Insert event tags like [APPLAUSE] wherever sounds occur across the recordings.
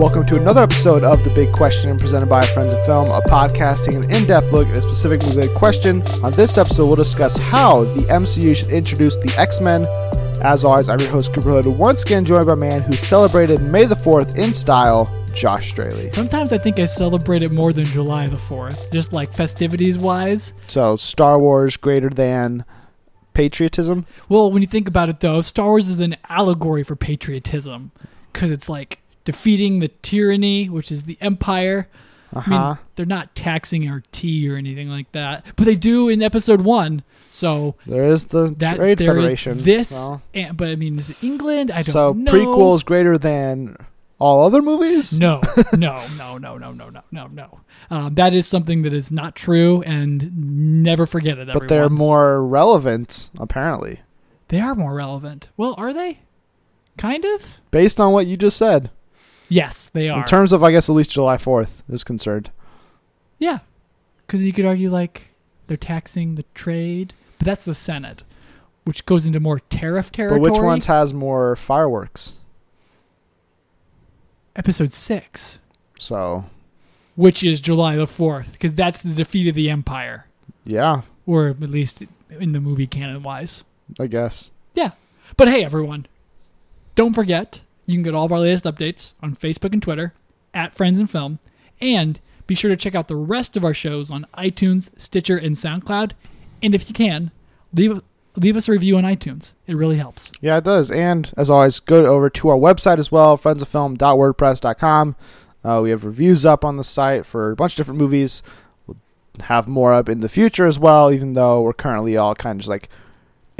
Welcome to another episode of The Big Question presented by Friends of Film, a podcast taking an in depth look at a specific movie question. On this episode, we'll discuss how the MCU should introduce the X Men. As always, I'm your host, Cooper Hood, once again joined by a man who celebrated May the 4th in style, Josh Straley. Sometimes I think I celebrate it more than July the 4th, just like festivities wise. So, Star Wars greater than patriotism? Well, when you think about it though, Star Wars is an allegory for patriotism because it's like defeating the tyranny, which is the empire. Uh I mean, they're not taxing our tea or anything like that, but they do in episode one. So There is the that Trade there is Federation. this, Well, and, but I mean, is it England? I don't so, know. prequels greater than all other movies? No, no, no, no, no, no, no, no, no. Um, that is something that is not true, and never forget it. But they're more relevant, apparently, They are more relevant. Well, are they? Kind of. based on what you just said. Yes, they are. In terms of, I guess, at least July 4th is concerned. yeah, because you could argue like they're taxing the trade, but that's the Senate, which goes into more tariff territory. But which ones has more fireworks? Episode six, So, which is July the fourth, because that's the defeat of the Empire, yeah, or at least in the movie canon wise. I guess. Yeah. But hey, everyone, don't forget you can get all of our latest updates on Facebook and Twitter at Friends and Film, and be sure to check out the rest of our shows on iTunes, Stitcher, and SoundCloud. And if you can, leave leave us a review on iTunes. It really helps. Yeah, it does. And as always, go over to our website as well, friendsoffilm.wordpress.com. Uh, we have reviews up on the site for a bunch of different movies. We'll have more up in the future as well, even though we're currently all kind of just like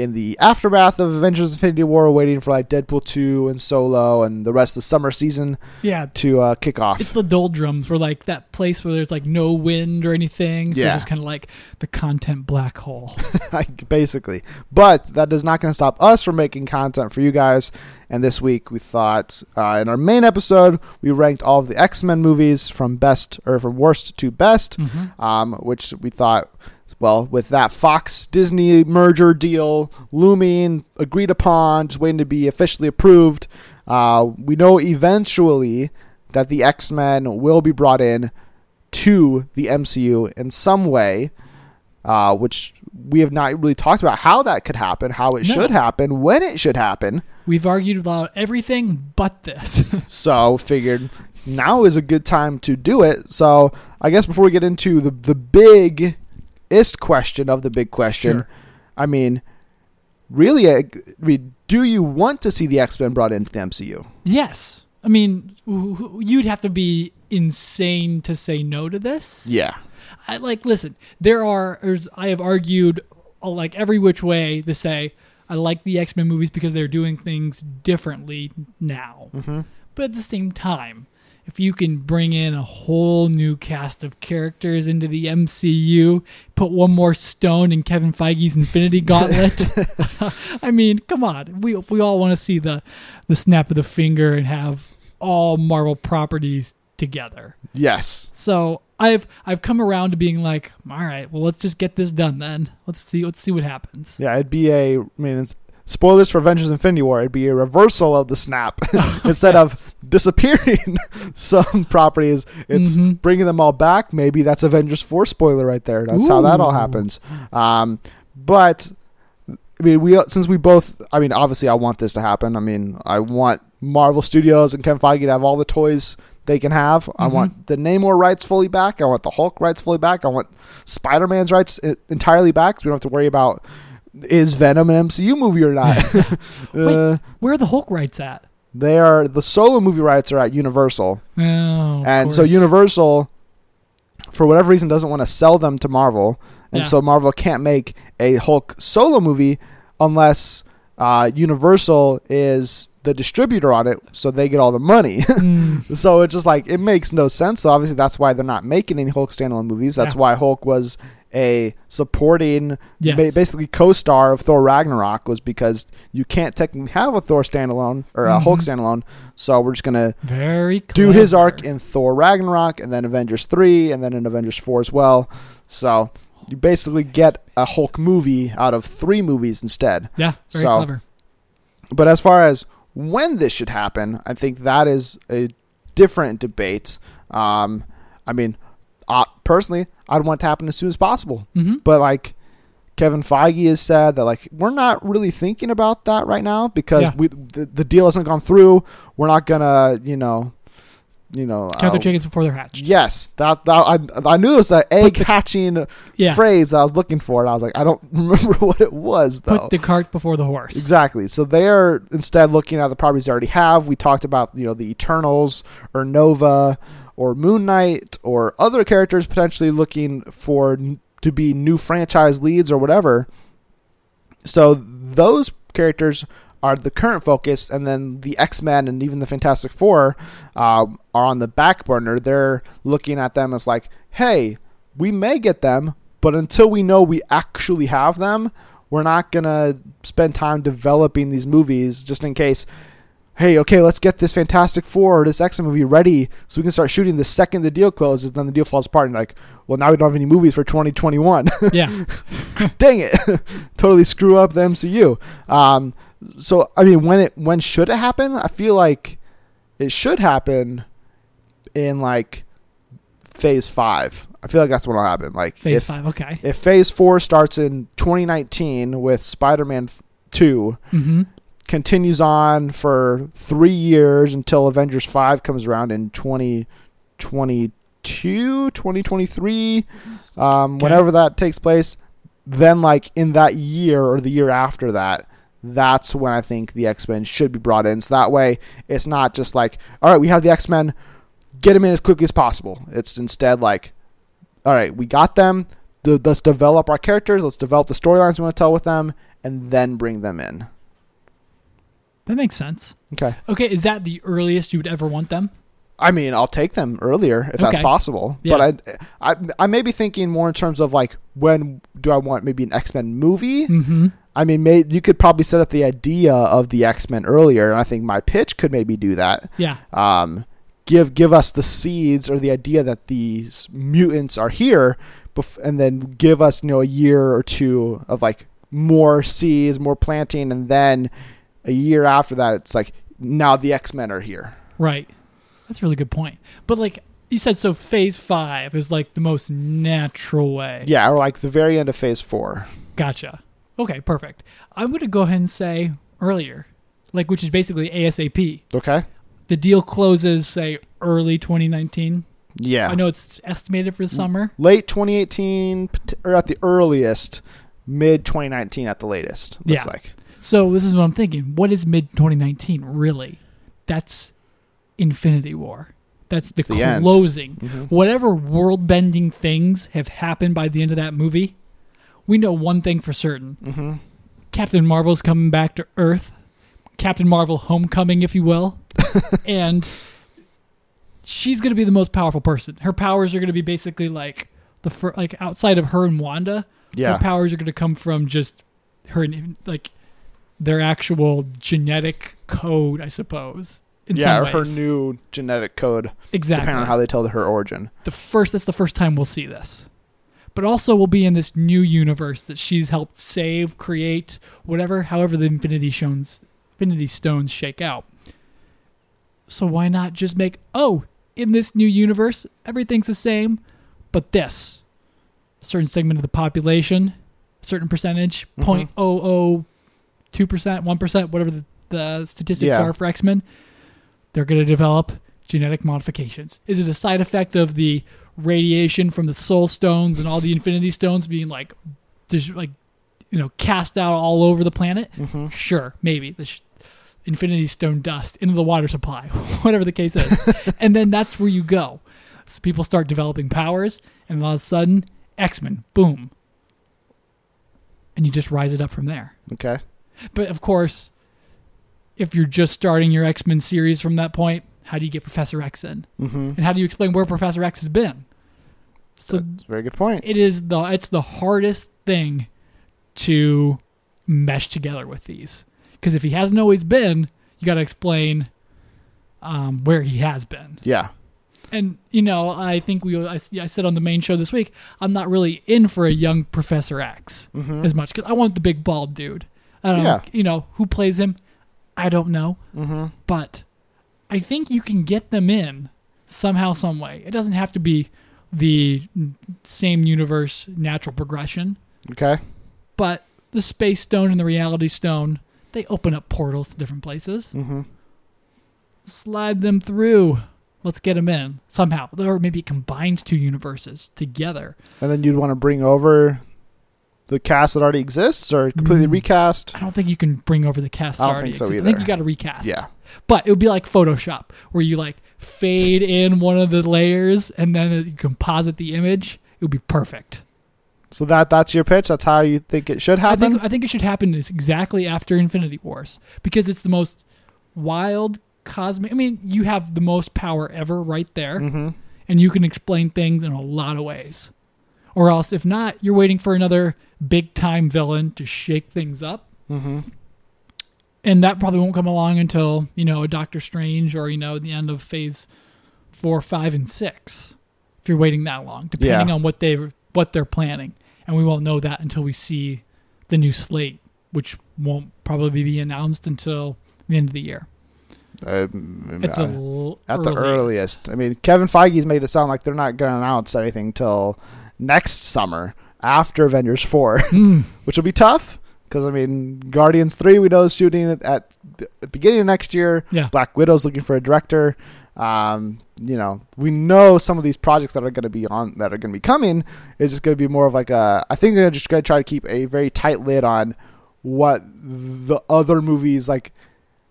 in the aftermath of Avengers Infinity War, waiting for like Deadpool 2 and Solo and the rest of the summer season Yeah. to uh, kick off. It's the doldrums. We're like that place where there's like no wind or anything. So Yeah. just kind of like the content black hole. [LAUGHS] basically. But that is not going to stop us from making content for you guys. And this week we thought uh, in our main episode we ranked all of the X Men movies from best or from worst to best, um, which we thought. Well, with that Fox Disney merger deal looming, agreed upon, just waiting to be officially approved, uh, we know eventually that the X Men will be brought in to the MCU in some way uh, which we have not really talked about how that could happen, how it No. should happen, when it should happen. We've argued about everything but this. [LAUGHS] So figured now is a good time to do it. So I guess before we get into the the biggest question of the big question, Sure. I mean, really, I, mean, do you want to see the X Men brought into the MCU? Yes. I mean, you'd have to be insane to say no to this. Yeah, I like listen, there are I have argued uh, like every which way to say I like the X-Men movies because they're doing things differently now. Mhm. But at the same time, if you can bring in a whole new cast of characters into the MCU, put one more stone in Kevin Feige's Infinity [LAUGHS] Gauntlet. [LAUGHS] I mean, come on. We we all want to see the the snap of the finger and have all Marvel properties together. yes, So I've I've come around to being like, all right, well, let's just get this done then. Let's see let's see what happens. yeah. It'd be a. I mean, it's, spoilers for Avengers: Infinity War. It'd be a reversal of the snap [LAUGHS] instead of disappearing [LAUGHS] some properties. It's Mhm. bringing them all back. Maybe that's Avengers Four spoiler right there. That's how that all happens. Um, but I mean, we since we both. I mean, obviously, I want this to happen. I mean, I want Marvel Studios and Kevin Feige to have all the toys they can have. I Mhm. want the Namor rights fully back. I want the Hulk rights fully back. I want Spider Man's rights entirely back. So we don't have to worry about is Venom an MCU movie or not. [LAUGHS] [LAUGHS] uh, Where are the Hulk rights at? they are the solo movie rights are at Universal, Oh, and so. Universal, for whatever reason, doesn't want to sell them to Marvel, and Yeah. so Marvel can't make a Hulk solo movie unless uh, Universal is the distributor on it, so they get all the money. [LAUGHS] Mm, so it's just like it makes no sense. So obviously that's why they're not making any Hulk standalone movies. That's Yeah. why Hulk was a supporting, Yes. ba- basically co-star of Thor Ragnarok, was because you can't technically have a Thor standalone or a Hulk Mhm. standalone. So we're just gonna very do his arc in Thor Ragnarok, and then Avengers three, and then in Avengers four as well. So you basically get a Hulk movie out of three movies instead. Yeah, very So- clever. But as far as when this should happen, I think that is a different debate. Um, I mean, uh, personally, I'd want it to happen as soon as possible. Mm-hmm. But like Kevin Feige has said that like we're not really thinking about that right now because Yeah. we the, the deal hasn't gone through. We're not gonna, you know, you know. Count uh, their chickens before they're hatched. Yes, that, that I I knew it was an egg the- hatching Yeah. phrase that I was looking for, and I was like, I don't [LAUGHS] remember what it was though. Put the cart before the horse. Exactly. So they are instead looking at the properties they already have. We talked about you know the Eternals or Nova or Moon Knight or other characters potentially looking for to be new franchise leads or whatever. So those characters are the current focus, and then the X Men and even the Fantastic Four um, are on the back burner. They're looking at them as like, hey, we may get them, but until we know we actually have them, we're not gonna spend time developing these movies just in case. Hey, okay, let's get this Fantastic Four or this X Men movie ready so we can start shooting the second the deal closes. Then the deal falls apart, and like, well, now we don't have any movies for 2021. [LAUGHS] Yeah. dang it [LAUGHS] totally screw up the mcu um so i mean when it when should it happen i feel like it should happen in like phase five i feel like that's when it'll happen like Phase if, five. Okay. if phase four starts in 2019 with spider-man 2 Mm-hmm. Continues on for three years until avengers 5 comes around in 2022 2023 um, Okay. whenever that takes place then like in that year or the year after that that's when i think the x-men should be brought in. So that way it's not just like all right we have the x-men get them in as quickly as possible. It's instead like all right we got them th- let's develop our characters let's develop the storylines we want to tell with them and then bring them in That makes sense. okay Okay, is that the earliest you would ever want them? I mean, I'll take them earlier if that's possible. Yeah. But I, I, I may be thinking more in terms of like when do I want maybe an X Men movie? Mm-hmm. I mean, may, you could probably set up the idea of the X Men earlier, and I think my pitch could maybe do that. Yeah. Um, give give us the seeds or the idea that these mutants are here, bef- and then give us you know a year or two of like more seeds, more planting, and then a year after that, it's like now the X Men are here. Right. That's a really good point. But like you said, so phase five is like the most natural way. Yeah, or like the very end of Phase Four. Gotcha. Okay, perfect. I'm gonna go ahead and say earlier, like which is basically ASAP. Okay. The deal closes say early 2019. Yeah. I know it's estimated for the summer. Late 2018, or at the earliest, mid 2019 at the latest. Looks Yeah. like. So this is what I'm thinking. What is mid 2019 really? That's Infinity War. That's the, the closing. Mhm. Whatever world bending things have happened by the end of that movie, we know one thing for certain. Mm-hmm. Captain Marvel's coming back to Earth. Captain Marvel homecoming, if you will. [LAUGHS] and she's going to be the most powerful person. Her powers are going to be basically like the fir- like outside of her and Wanda, Yeah. her powers are going to come from just her and like their actual genetic code, I suppose. In yeah, or her ways. new genetic code, exactly. depending on how they tell her origin. the first that's the first time we'll see this. But also we'll be in this new universe that she's helped save, create, whatever, however the Infinity Stones Infinity Stones shake out. So why not just make oh, in this new universe, everything's the same, but this a certain segment of the population, a certain percentage, Mhm. point oh oh two percent, one percent, whatever the, the statistics Yeah. are for X Men, they're going to develop genetic modifications. Is it a side effect of the radiation from the Soul Stones and all the Infinity Stones being like, just like, you know, cast out all over the planet? Mm-hmm. Sure, maybe the sh- Infinity Stone dust into the water supply, [LAUGHS] whatever the case is, [LAUGHS] and then that's where you go. So people start developing powers, and all of a sudden, X Men, boom, and you just rise it up from there. Okay. But of course, if you're just starting your X Men series from that point, how do you get Professor X in? Mm-hmm. And how do you explain where Professor X has been? So That's a very good point. it is the it's the hardest thing to mesh together with these because if he hasn't always been, you got to explain um, where he has been. Yeah. And you know, I think we I, I said on the main show this week, I'm not really in for a young Professor X Mm-hmm. as much because I want the big bald dude. I don't Yeah. know, you know who plays him. I don't know, Mm-hmm. but I think you can get them in somehow, some way. It doesn't have to be the same universe natural progression, Okay. but the space stone and the reality stone, they open up portals to different places. Mm-hmm. Slide them through. Let's get them in somehow. Or maybe it combines two universes together. And then you'd want to bring over the cast that already exists, or completely Mm. recast. I don't think you can bring over the cast that I don't already think so exists. I think you got to recast. Yeah. But it would be like Photoshop, where you like fade in one of the layers and then you composite the image. It would be perfect. So that that's your pitch. That's how you think it should I happen. think I think it should happen is exactly after Infinity Wars because it's the most wild cosmic. I mean, you have the most power ever right there, mm-hmm. and you can explain things in a lot of ways. Or else, if not, you're waiting for another big time villain to shake things up. Mm-hmm. and that probably won't come along until you know a Doctor Strange or you know the end of Phase four, five, and six. If you're waiting that long, depending Yeah. on what they what they're planning, and we won't know that until we see the new slate, which won't probably be announced until the end of the year. Um, At the, uh, l- at the earliest. earliest. I mean, Kevin Feige's made it sound like they're not going to announce anything till next summer after Avengers four, [LAUGHS] Mm, which will be tough because I mean, Guardians three we know is shooting at, at the beginning of next year. yeah, Black Widow's looking for a director. Um, you know, we know some of these projects that are going to be on that are going to be coming is just going to be more of like a. I think they're just going to try to keep a very tight lid on what the other movies like.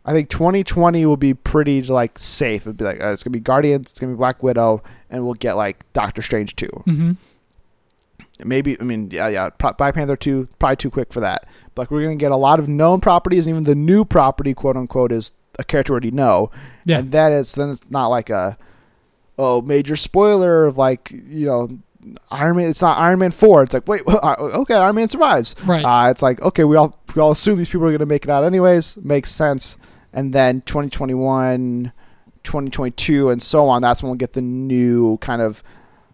I think 2020 will be pretty like safe. It'll be like uh, it's going to be Guardians, it's going to be Black Widow, and we'll get like Doctor Strange two. hmm Maybe I mean yeah yeah Pro- Black Panther two probably too quick for that. But like, we're going to get a lot of known properties, and even the new property quote unquote is a character we already know yeah, and then it's then it's not like a oh major spoiler of like you know Iron Man. It's not Iron Man four. It's like wait, [LAUGHS] uh, okay, Iron Man survives. right. Uh, it's like okay, we all we all assume these people are going to make it out anyways. Makes sense. And then 2021, 2022, and so on. That's when we'll get the new kind of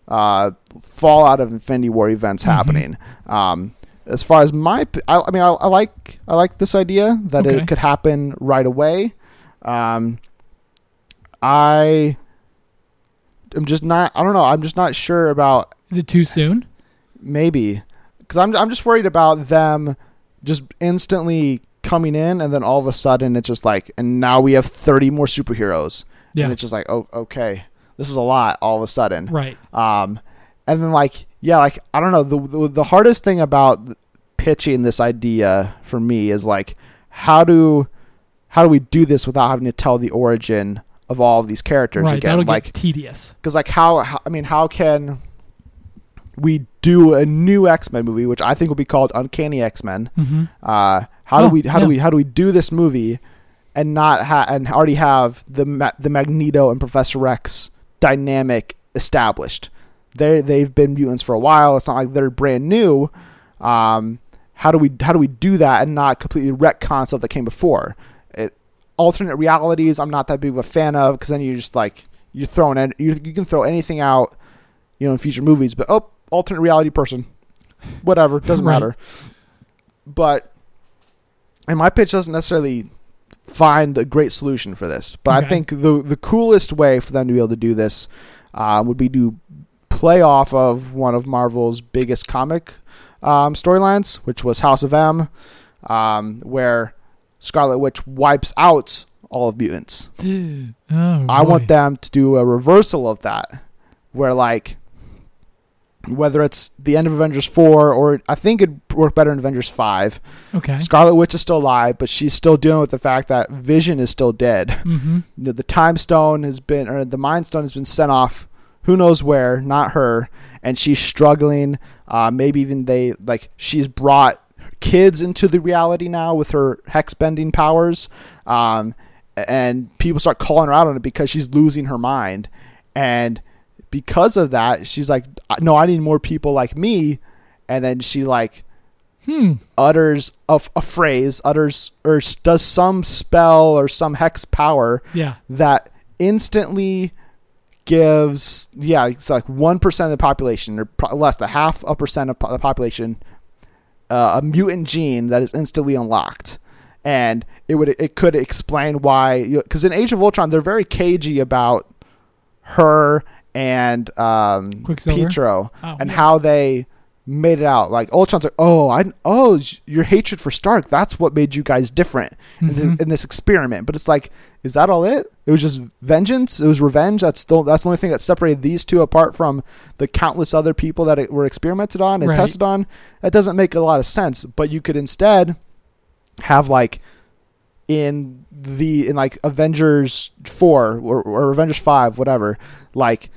uh, fallout of Infinity War events Mhm. happening. Um, as far as my, I mean, I, I like I like this idea that Okay. it could happen right away. Um, I am just not. I don't know. I'm just not sure about Is it too soon? maybe because I'm I'm just worried about them just instantly coming in and then all of a sudden it's just like and now we have 30 more superheroes Yeah, and it's just like oh okay this is a lot all of a sudden right. um and then like yeah like I don't know the the, the hardest thing about pitching this idea for me is like how do how do we do this without having to tell the origin of all of these characters Right, again that'll like get tedious. because like how, how I mean how can we do a new X Men movie, which I think will be called Uncanny X Men? hmm Uh, how Oh, do we how yeah. do we how do we do this movie and not ha- and already have the Ma- the Magneto and Professor X dynamic established? They they've been mutants for a while. It's not like they're brand new. Um, how do we how do we do that and not completely retcon stuff that came before? It, alternate realities, I'm not that big of a fan of because then you're just like you're throwing in, you you can throw anything out, you know, in future movies. But oh, alternate reality person, whatever, doesn't [LAUGHS] Right. matter. But and my pitch doesn't necessarily find a great solution for this, but I think the the coolest way for them to be able to do this uh, would be to play off of one of Marvel's biggest comic um, storylines, which was House of M, um, where Scarlet Witch wipes out all of mutants. [GASPS] Oh, I want them to do a reversal of that, where like whether it's the end of Avengers four or I think it'd work better in Avengers five. Okay. Scarlet Witch is still alive, but she's still dealing with the fact that Vision is still dead. Mm-hmm. You know, the Time Stone has been, or the Mind Stone has been sent off, who knows where, not her, and she's struggling. Uh, maybe even they like she's brought kids into the reality now with her hex bending powers, um, and people start calling her out on it because she's losing her mind, and because of that, she's like, "No, I need more people like me," and then she like Hmm. utters a, a phrase, utters or does some spell or some hex power Yeah. that instantly gives yeah it's like 1% of the population or less than half a percent of the population uh, a mutant gene that is instantly unlocked and it would it could explain why because in Age of Ultron they're very cagey about her and um? Pietro Oh, and yeah. how they made it out. Like Ultron's like, oh, I oh your hatred for Stark. That's what made you guys different in, Mm-hmm. this, in this experiment. But it's like, is that all it? It was just vengeance. It was revenge. That's still that's the only thing that separated these two apart from the countless other people that it were experimented on and Right. tested on. That doesn't make a lot of sense. But you could instead have like in the in like Avengers four or, or Avengers five, whatever, like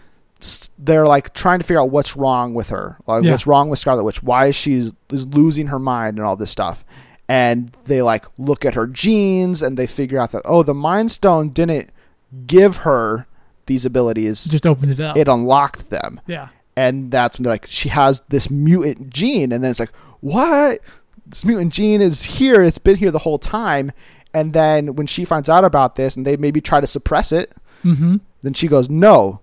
they're like trying to figure out what's wrong with her, like Yeah. what's wrong with Scarlet Witch, why is she is losing her mind and all this stuff, and they like look at her genes and they figure out that oh the Mind Stone didn't give her these abilities, Just opened it up. it unlocked them, yeah. and that's when they're like she has this mutant gene. And then it's like what? This mutant gene is here. It's been here the whole time. And then when she finds out about this and they maybe try to suppress it Mm-hmm. then she goes no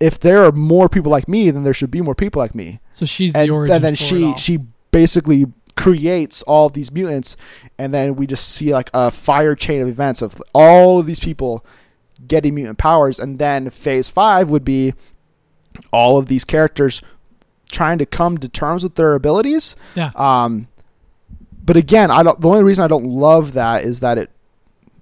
if there are more people like me then there should be more people like me So she's the and, origin. and then she she basically creates all of these mutants and then we just see like a fire chain of events of all of these people getting mutant powers and then phase five would be all of these characters trying to come to terms with their abilities yeah. um but again i don't the only reason i don't love that is that it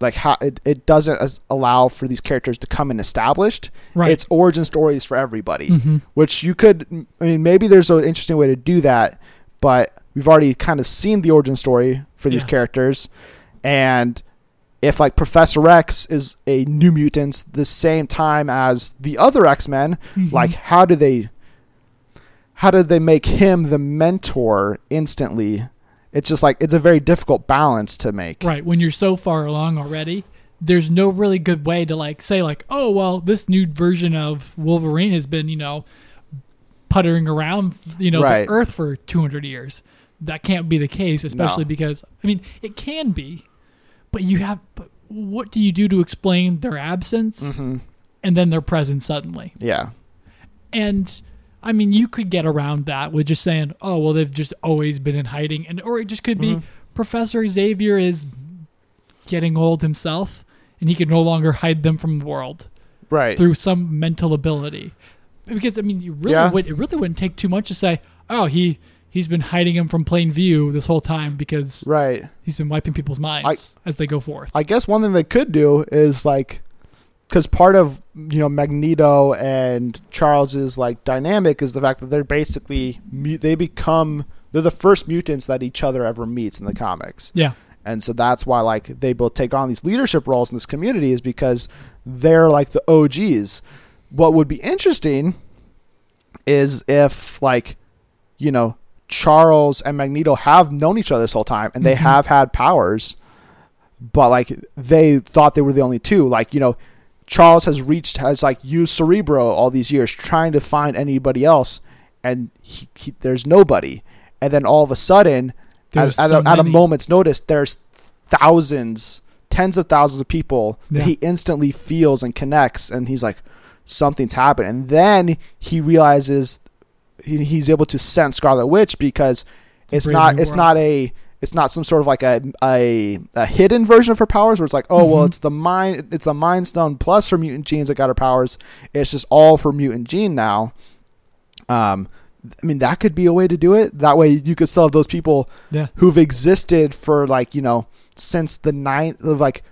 like how it, it doesn't allow for these characters to come in established Right. it's origin stories for everybody Mhm. which you could i mean maybe there's an interesting way to do that but we've already kind of seen the origin story for these Yeah. characters and if like professor x is a new mutant the same time as the other x-men Mhm. like how do they how did they make him the mentor instantly it's just like it's a very difficult balance to make Right. When you're so far along already, there's no really good way to like say like, oh well, this new version of Wolverine has been you know puttering around you know Right. the Earth for 200 years. That can't be the case, especially No. because I mean it can be, but you have. But what do you do to explain their absence hmm and then their presence suddenly? yeah And I mean, you could get around that with just saying, "Oh, well, they've just always been in hiding," and or it just could be Mhm. Professor Xavier is getting old himself, and he can no longer hide them from the world right through some mental ability. Because I mean, you really Yeah. would it really wouldn't take too much to say, "Oh, he he's been hiding him from plain view this whole time because right he's been wiping people's minds as they go forth." I guess one thing they could do is like, because part of you know Magneto and Charles's like dynamic is the fact that they're basically they become they're the first mutants that each other ever meets in the comics, yeah, and so that's why like they both take on these leadership roles in this community is because they're like the OGs. What would be interesting is if like you know Charles and Magneto have known each other this whole time and they Mhm. have had powers but like they thought they were the only two like you know Charles has reached has like used Cerebro all these years trying to find anybody else and he, he, there's nobody and then all of a sudden at, at, a, at a moment's notice there's thousands tens of thousands of people Yeah. that he instantly feels and connects and he's like something's happened and then he realizes he, he's able to sense Scarlet Witch because it's brave not it's world. not a it's not some sort of like a, a a hidden version of her powers where it's like oh well Mhm. it's the mind it's the mind stone plus her mutant genes that got her powers. It's just all for mutant gene now. Um I mean that could be a way to do it. That way you could still have those people yeah, who've existed for like you know since the ninth of like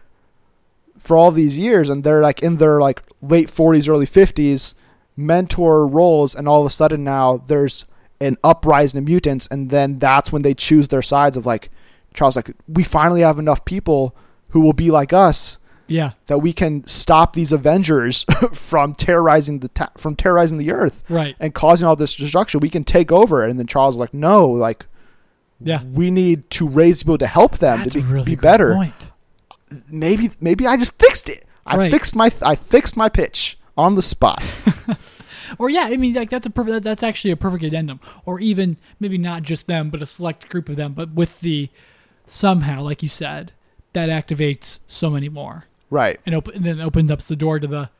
for all these years and they're like in their like late 40s early 50s mentor roles and all of a sudden now there's an uprising of mutants and then that's when they choose their sides of like charles like we finally have enough people who will be like us yeah, that we can stop these avengers [LAUGHS] from terrorizing the ta- from terrorizing the earth right, and causing all this destruction we can take over and then charles like no like yeah. we need to raise people to help them That's to be, really be better. point. Maybe maybe I just fixed it. I Right. fixed my I fixed my pitch on the spot. [LAUGHS] Or yeah, I mean like that's a perfect. That's actually a perfect addendum. Or even maybe not just them, but a select group of them, but with the somehow, like you said, that activates so many more, right. and, op- and then opens up the door to the,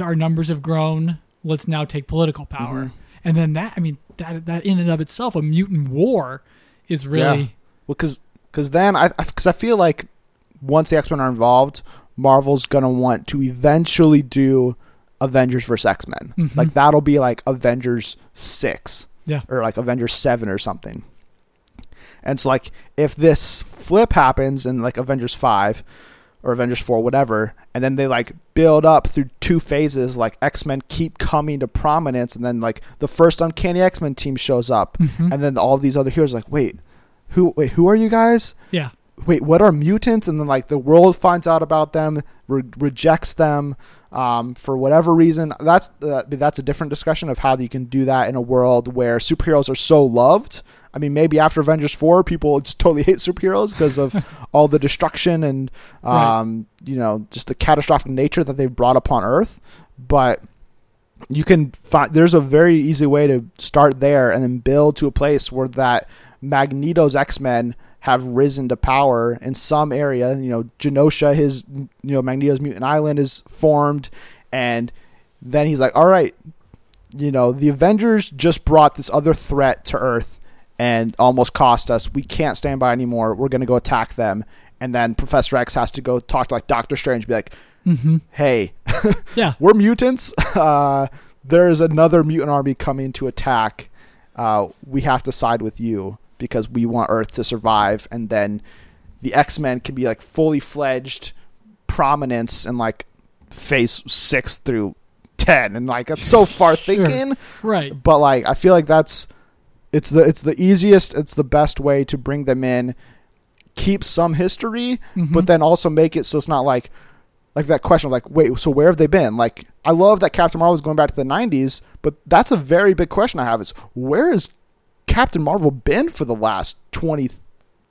our numbers have grown. Let's now take political power, Mhm. and then that I mean that that in and of itself, a mutant war, is really Well, because because then I because I feel like once the X Men are involved, Marvel's gonna want to eventually do Avengers vs X Men. Mhm. Like that'll be like Avengers six Yeah. or like Avengers seven or something. And so like if this flip happens in like Avengers five or Avengers four, whatever, and then they like build up through two phases, like X Men keep coming to prominence, and then like the first Uncanny X Men team shows up, Mhm. and then all these other heroes are like, wait, who wait who are you guys? yeah. Wait, what are mutants? And then like the world finds out about them, re- rejects them um, for whatever reason. That's uh, that's a different discussion of how you can do that in a world where superheroes are so loved. I mean, maybe after Avengers four, people [LAUGHS] just totally hate superheroes because of [LAUGHS] all the destruction and Right. um, you know just the catastrophic nature that they've brought upon Earth. But you can find there's a very easy way to start there and then build to a place where that Magneto's X Men have risen to power in some area. You know, Genosha, his you know Magneto's mutant island is formed, and then he's like, all right, you know, the Avengers just brought this other threat to Earth and almost cost us. We can't stand by anymore. We're gonna go attack them. And then Professor X has to go talk to like Doctor Strange, be like, hmm hey, [LAUGHS] Yeah. we're mutants. [LAUGHS] Uh, there's another mutant army coming to attack. Uh, we have to side with you because we want Earth to survive. And then the X Men can be like fully fledged prominence in like phase six through ten, and like that's so far [LAUGHS] Sure. thinking. Right. But like I feel like that's it's the it's the easiest, it's the best way to bring them in, keep some history, Mhm. but then also make it so it's not like like that question of like wait so where have they been like i love that captain marvel is going back to the 90s but that's a very big question i have is where has captain marvel been for the last 20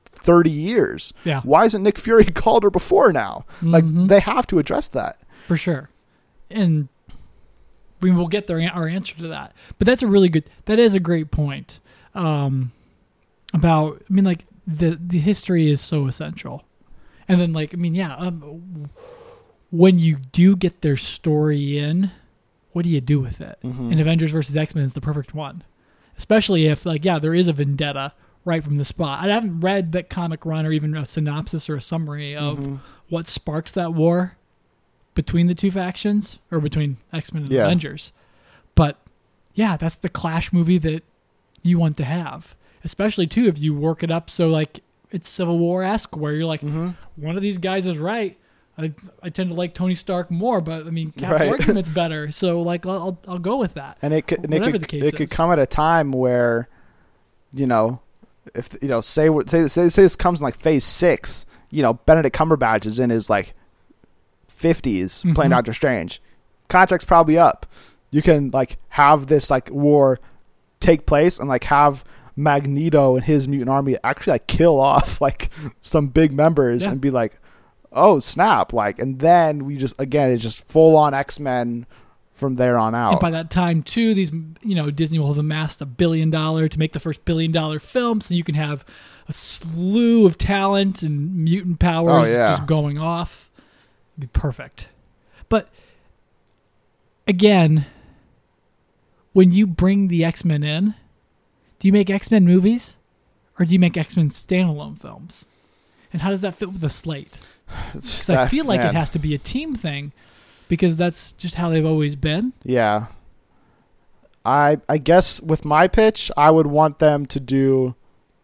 30 years Yeah. why isn't nick fury [LAUGHS] called her before now like Mhm. they have to address that for sure. And we will get their our answer to that. But that's a really good. That is a great point. Um, about I mean, like the the history is so essential, and then like I mean, yeah. Um, when you do get their story in, what do you do with it? Mhm. And Avengers versus X Men is the perfect one, especially if like yeah, there is a vendetta right from the spot. I haven't read that comic run or even a synopsis or a summary of Mhm. what sparks that war between the two factions or between X-Men and Yeah. Avengers. But yeah, that's the clash movie that you want to have. Especially too if you work it up so like it's Civil War esque where you're like Mhm. one of these guys is right. I, I tend to like Tony Stark more, but I mean Cap's Right. argument's [LAUGHS] better. So like I'll I'll, go with that. and it could and it Whatever could, the case it could come at a time where you know if you know say say say, say this comes in like phase six you know benedict cumberbatch is in his like 50s playing Mhm. doctor strange contract's probably up you can like have this like war take place and like have magneto and his mutant army actually like kill [LAUGHS] off like some big members Yeah. and be like oh snap like and then we just again it's just full on x-men from there on out And by that time, too, these you know Disney will have amassed a billion dollar to make the first billion dollar film, so you can have a slew of talent and mutant powers Oh, yeah. just going off. It'd be perfect. But again, when you bring the X Men in, do you make X Men movies, or do you make X Men standalone films? And how does that fit with the slate? Because I feel like man. it has to be a team thing, because that's just how they've always been. Yeah. I I guess with my pitch, I would want them to do,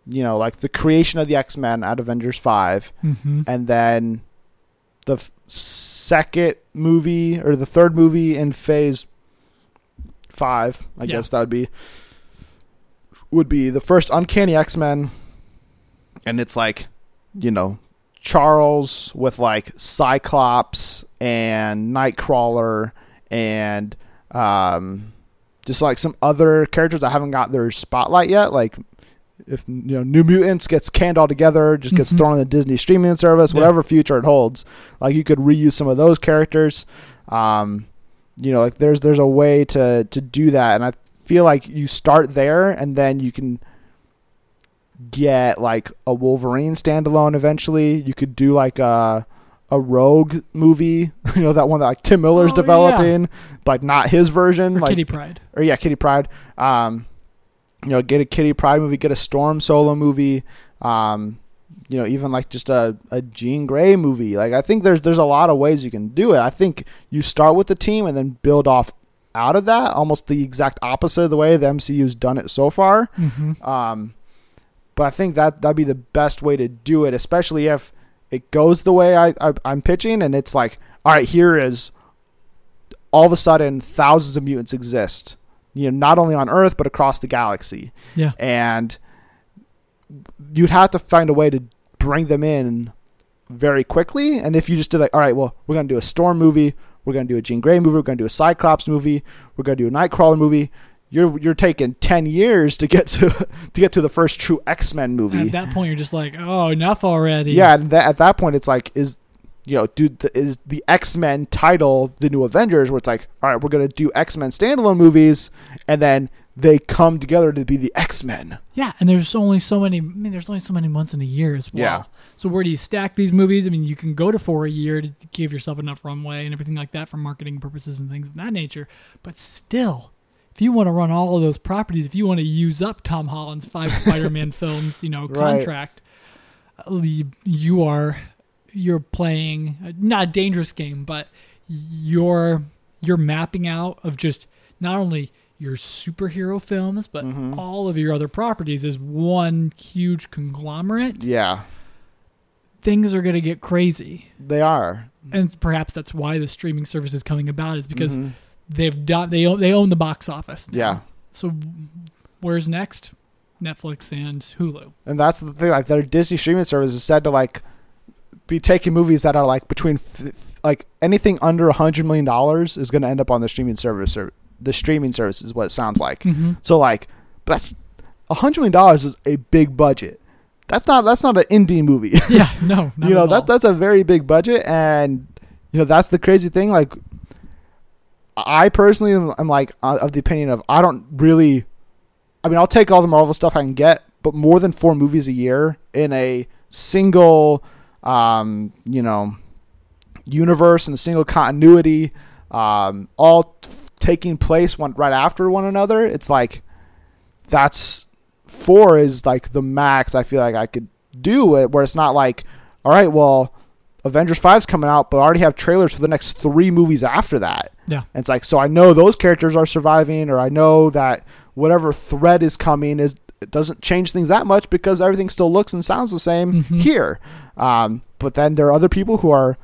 you know, like the creation of the X Men at Avengers five, Mm-hmm. and then the f- second movie or the third movie in Phase five. I Yeah. guess that would be would be the first Uncanny X Men, and it's like, you know, Charles with like Cyclops and Nightcrawler and um, just like some other characters that haven't got their spotlight yet. Like if you know New Mutants gets canned all together, just gets Mhm. thrown on the Disney streaming service, Yeah. whatever future it holds. Like you could reuse some of those characters. Um, you know, like there's there's a way to to do that, and I feel like you start there, and then you can get like a Wolverine standalone eventually. You could do like a a Rogue movie, [LAUGHS] you know that one that like Tim Miller's Oh, developing, but not his version. Or like Kitty Pryde. or yeah, Kitty Pryde. Um, you know, get a Kitty Pryde movie, get a Storm solo movie. Um, you know, even like just a, a Jean Grey movie. Like I think there's there's a lot of ways you can do it. I think you start with the team and then build off out of that, almost the exact opposite of the way the MCU's done it so far. Mm-hmm. Um, but I think that that'd be the best way to do it, especially if it goes the way I, I I'm pitching, and it's like, all right, here is all of a sudden thousands of mutants exist, you know, not only on Earth but across the galaxy, Yeah. and you'd have to find a way to bring them in very quickly. And if you just did like, all right, well, we're gonna do a Storm movie, we're gonna do a Jean Grey movie, we're gonna do a Cyclops movie, we're gonna do a Nightcrawler movie. You're you're taking ten years to get to [LAUGHS] to get to the first true X Men movie. At that point, you're just like, oh, enough already. Yeah, and that, at that point, it's like, is you know, dude, the, is the X Men title the new Avengers? Where it's like, all right, we're gonna do X Men standalone movies, and then they come together to be the X Men. Yeah, and there's only so many. I mean, there's only so many months in a year as well. Yeah. So where do you stack these movies? I mean, you can go to for a year to give yourself enough runway and everything like that for marketing purposes and things of that nature. But still, if you want to run all of those properties, if you want to use up Tom Holland's five [LAUGHS] Spider-Man films, you know, contract, uh, you- are you're playing not a dangerous game, but you're you're mapping out of just not only your superhero films, but Mhm. all of your other properties is one huge conglomerate. Yeah, Things are going to get crazy. they are. And perhaps that's why the streaming service is coming about is because Mhm. They've done they own, they own the box office. now. yeah, So where's next? Netflix and Hulu. and that's the thing. Like their Disney streaming service is said to like be taking movies that are like between f- like anything under a hundred million dollars is going to end up on the streaming service. Or the streaming service is what it sounds like. Mm-hmm. So like, that's a hundred million dollars is a big budget. That's not that's not an indie movie. Yeah, [LAUGHS] no, not you know at all. that that's a very big budget, and you know that's the crazy thing. Like, I personally am, am like uh, of the opinion of I don't really. I mean, I'll take all the Marvel stuff I can get, but more than four movies a year in a single, um, you know, universe and a single continuity, um, all t- taking place one right after one another. It's like that's four is like the max I feel like I could do it where it's not like all right well Avengers 5's coming out but I already have trailers for the next 3 movies after that. Yeah. And it's like so I know those characters are surviving or I know that whatever threat is coming is it doesn't change things that much because everything still looks and sounds the same Mhm. here. Um, but then there are other people who are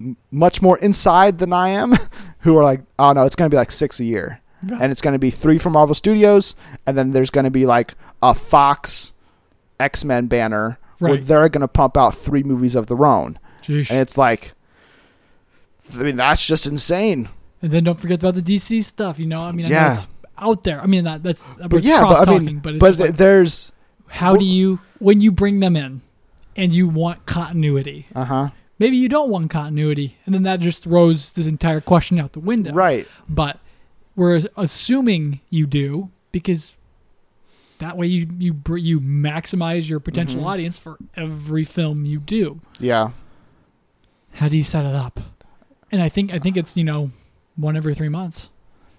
m- much more inside than I am [LAUGHS] who are like oh no it's going to be like 6 a year Yeah. and it's going to be three from Marvel Studios, and then there's going to be like a Fox X Men banner where they're going to pump out three movies of their own, And it's like, I mean, that's just insane. And then don't forget about the DC stuff. You know, I mean, I know Yeah. it's out there. I mean, that that's But yeah, cross but I mean, but it's but like, there's how do you when you bring them in and you want continuity? uh huh Maybe you don't want continuity, and then that just throws this entire question out the window. right, But we're assuming you do because that way you you you maximize your potential Mhm. audience for every film you do. yeah, How do you set it up? And I think I think it's you know one every three months.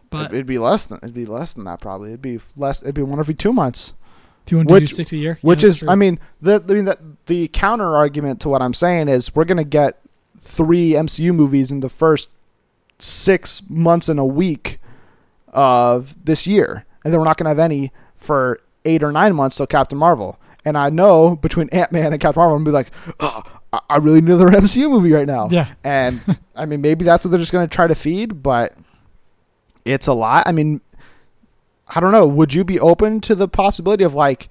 But It- it'd be less than it'd be less than that probably. It'd be less. It'd be one every two months. if you want to which- do six a year, Which yeah, is, that's I mean, the I mean that the counter argument to what I'm saying is we're gonna get three MCU movies in the first six months and a week of this year, and then we're not gonna have any for eight or nine months till Captain Marvel. And I know between Ant Man and Captain Marvel, I'm gonna be like, oh, I- I really need another [LAUGHS] MCU movie right now. yeah, And [LAUGHS] I mean, maybe that's what they're just going to try to feed, but it's a lot. I mean, I don't know. Would you be open to the possibility of like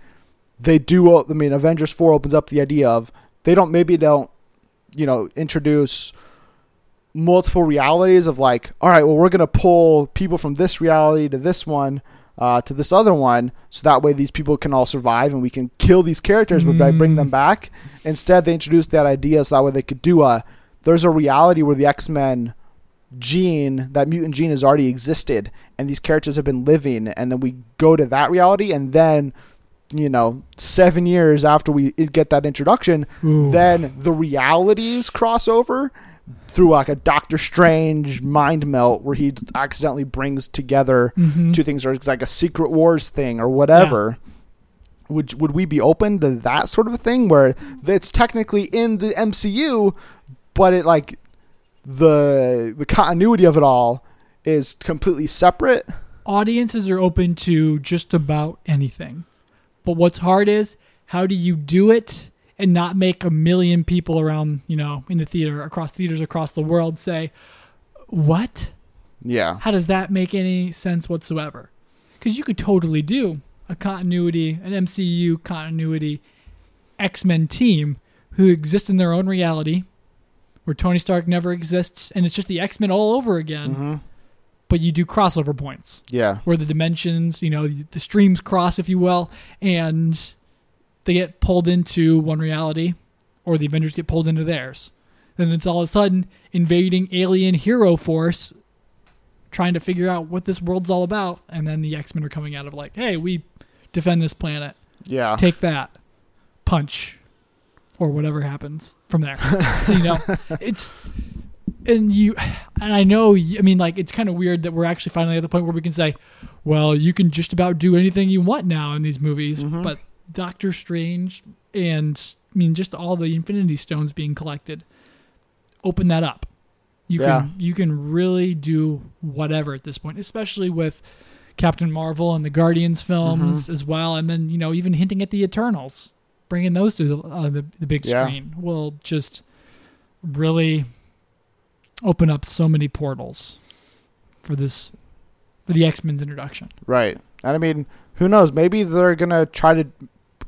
they do? I mean, Avengers Four opens up the idea of they don't maybe don't you know introduce multiple realities of like, all right, well, we're going to pull people from this reality to this one. Uh, to this other one, so that way these people can all survive and we can kill these characters, but by bring Mm. them back. Instead, they introduced that idea so that way they could do a there's a reality where the X Men gene, that mutant gene, has already existed, and these characters have been living, and then we go to that reality, and then, you know, seven years after we get that introduction, Ooh. then the realities cross over through like a Doctor Strange mind melt where he accidentally brings together Mhm. two things, or it's like a Secret Wars thing or whatever. would would we be open to that sort of a thing where it's technically in the MCU, but it like the the continuity of it all is completely separate? Audiences are open to just about anything. But what's hard is how do you do it and not make a million people around, you know, in the theater, across theaters across the world say, What? Yeah. How does that make any sense whatsoever? Because you could totally do a continuity, an MCU continuity X Men team who exist in their own reality, where Tony Stark never exists, and it's just the X Men all over again. hmm But you do crossover points Yeah. where the dimensions, you know, the streams cross, if you will, and they get pulled into one reality, or the Avengers get pulled into theirs. Then it's all of a sudden invading alien hero force, trying to figure out what this world's all about, and then the X Men are coming out of like, hey, we defend this planet, Yeah. take that, punch, or whatever happens from there. so you know, [LAUGHS] it's and you and I know I mean like it's kind of weird that we're actually finally at the point where we can say, well, you can just about do anything you want now in these movies, Mhm. but Doctor Strange and I mean just all the Infinity Stones being collected open that up. You Yeah. can you can really do whatever at this point, especially with Captain Marvel and the Guardians films as well, and then you know even hinting at the Eternals, bringing those to the uh, the, the big Yeah. screen will just really open up so many portals for this for the X Men's introduction. Right. And I mean, who knows? Maybe they're gonna try to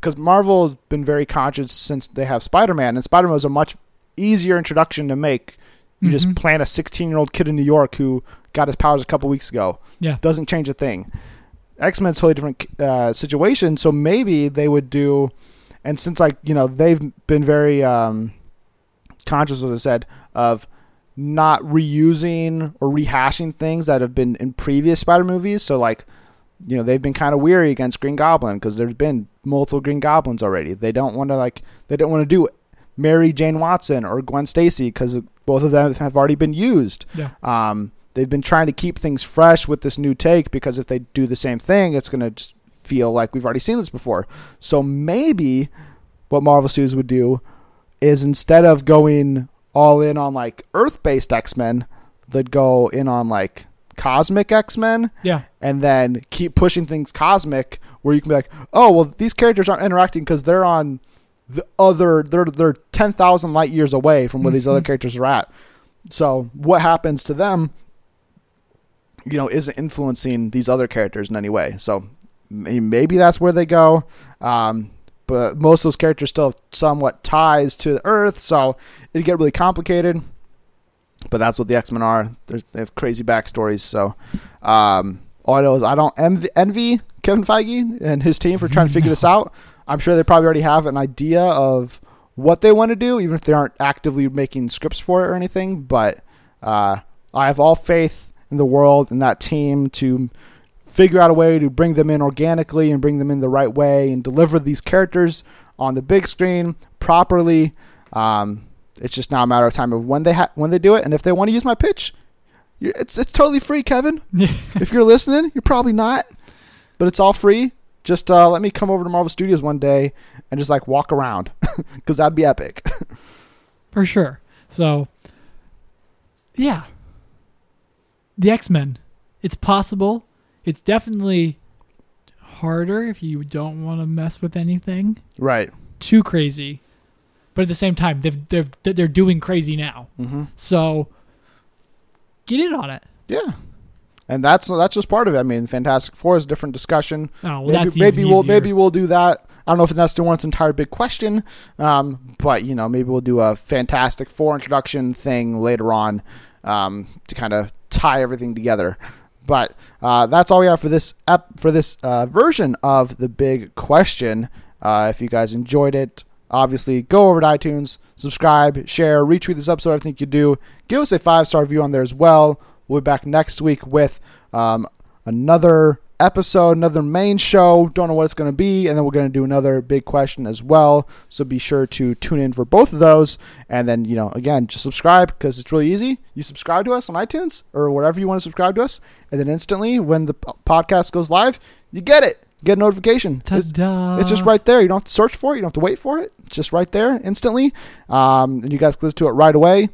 because Marvel has been very conscious since they have Spider-Man, and Spider-Man was a much easier introduction to make. You just Mhm. plant a 16-year-old kid in New York who got his powers a couple weeks ago. Yeah. Doesn't change a thing. X-Men's totally different uh, situation, so maybe they would do. And since like you know they've been very um, conscious, as I said, of not reusing or rehashing things that have been in previous Spider movies. So like, you know, they've been kind of weary against Green Goblin because there's been multiple Green Goblins already. They don't want to like they don't want to do Mary Jane Watson or Gwen Stacy because both of them have already been used. Yeah. Um, they've been trying to keep things fresh with this new take because if they do the same thing, it's gonna just feel like we've already seen this before. So maybe what Marvel Studios would do is instead of going all in on like Earth-based X-Men, they'd go in on like cosmic X-Men Yeah. and then keep pushing things cosmic where you can be like, "Oh, well these characters aren't interacting cuz they're on the other they're they're 10,000 light years away from where these other [LAUGHS] characters are at." So, what happens to them you know isn't influencing these other characters in any way. So, maybe that's where they go. Um but most of those characters still have somewhat ties to the Earth, so it'd get really complicated. But that's what the X Men are. They're, they have crazy backstories. So, um, all I know is I don't envy, envy Kevin Feige and his team for trying to figure this [LAUGHS] out. I'm sure they probably already have an idea of what they want to do, even if they aren't actively making scripts for it or anything. But uh, I have all faith in the world and that team to figure out a way to bring them in organically and bring them in the right way and deliver these characters on the big screen properly. Um, it's just now a matter of time of when they ha- when they do it, and if they want to use my pitch, it's it's totally free, Kevin. [LAUGHS] If you're listening, you're probably not, but it's all free. Just uh, let me come over to Marvel Studios one day and just like walk around, [LAUGHS] because that'd be epic. [LAUGHS] for sure. So, yeah, the X Men. It's possible. It's definitely harder if you don't want to mess with anything right. too crazy, but at the same time, they've they've they're doing crazy now. Mm-hmm. So, get in on it. Yeah. And that's that's just part of it. I mean, Fantastic Four is a different discussion. Oh, well, maybe maybe we'll easier. maybe we'll do that. I don't know if that's the one's entire big question, um, but you know maybe we'll do a Fantastic Four introduction thing later on um, to kind of tie everything together. But uh, that's all we have for this ep- for this uh, version of the big question. Uh, if you guys enjoyed it, obviously go over to iTunes, subscribe, share, retweet this episode. I think you do. Give us a five star review on there as well. We'll be back next week with um, another episode, another main show. Don't know what it's going to be, and then we're going to do another big question as well. So be sure to tune in for both of those, and then you know again just subscribe because it's really easy. You subscribe to us on iTunes or wherever you want to subscribe to us, and then instantly when the podcast goes live, you get it. Get a notification. It's, it's just right there. You don't have to search for it. You don't have to wait for it. It's just right there instantly. Um, and you guys can listen to it right away.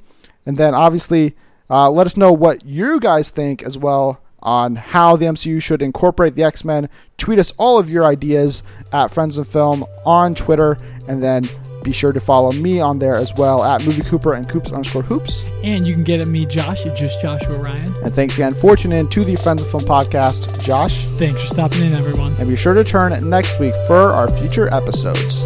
And then obviously, uh, let us know what you guys think as well on how the MCU should incorporate the X Men. Tweet us all of your ideas at Friends and Film on Twitter. And then be sure to follow me on there as well at Movie Cooper and Coops underscore Hoops. And you can get at me, Josh, at just Joshua Ryan. And thanks again for tuning in to the Friends of Film podcast. Josh, Thanks for stopping in, everyone. and be sure to turn next week for our future episodes.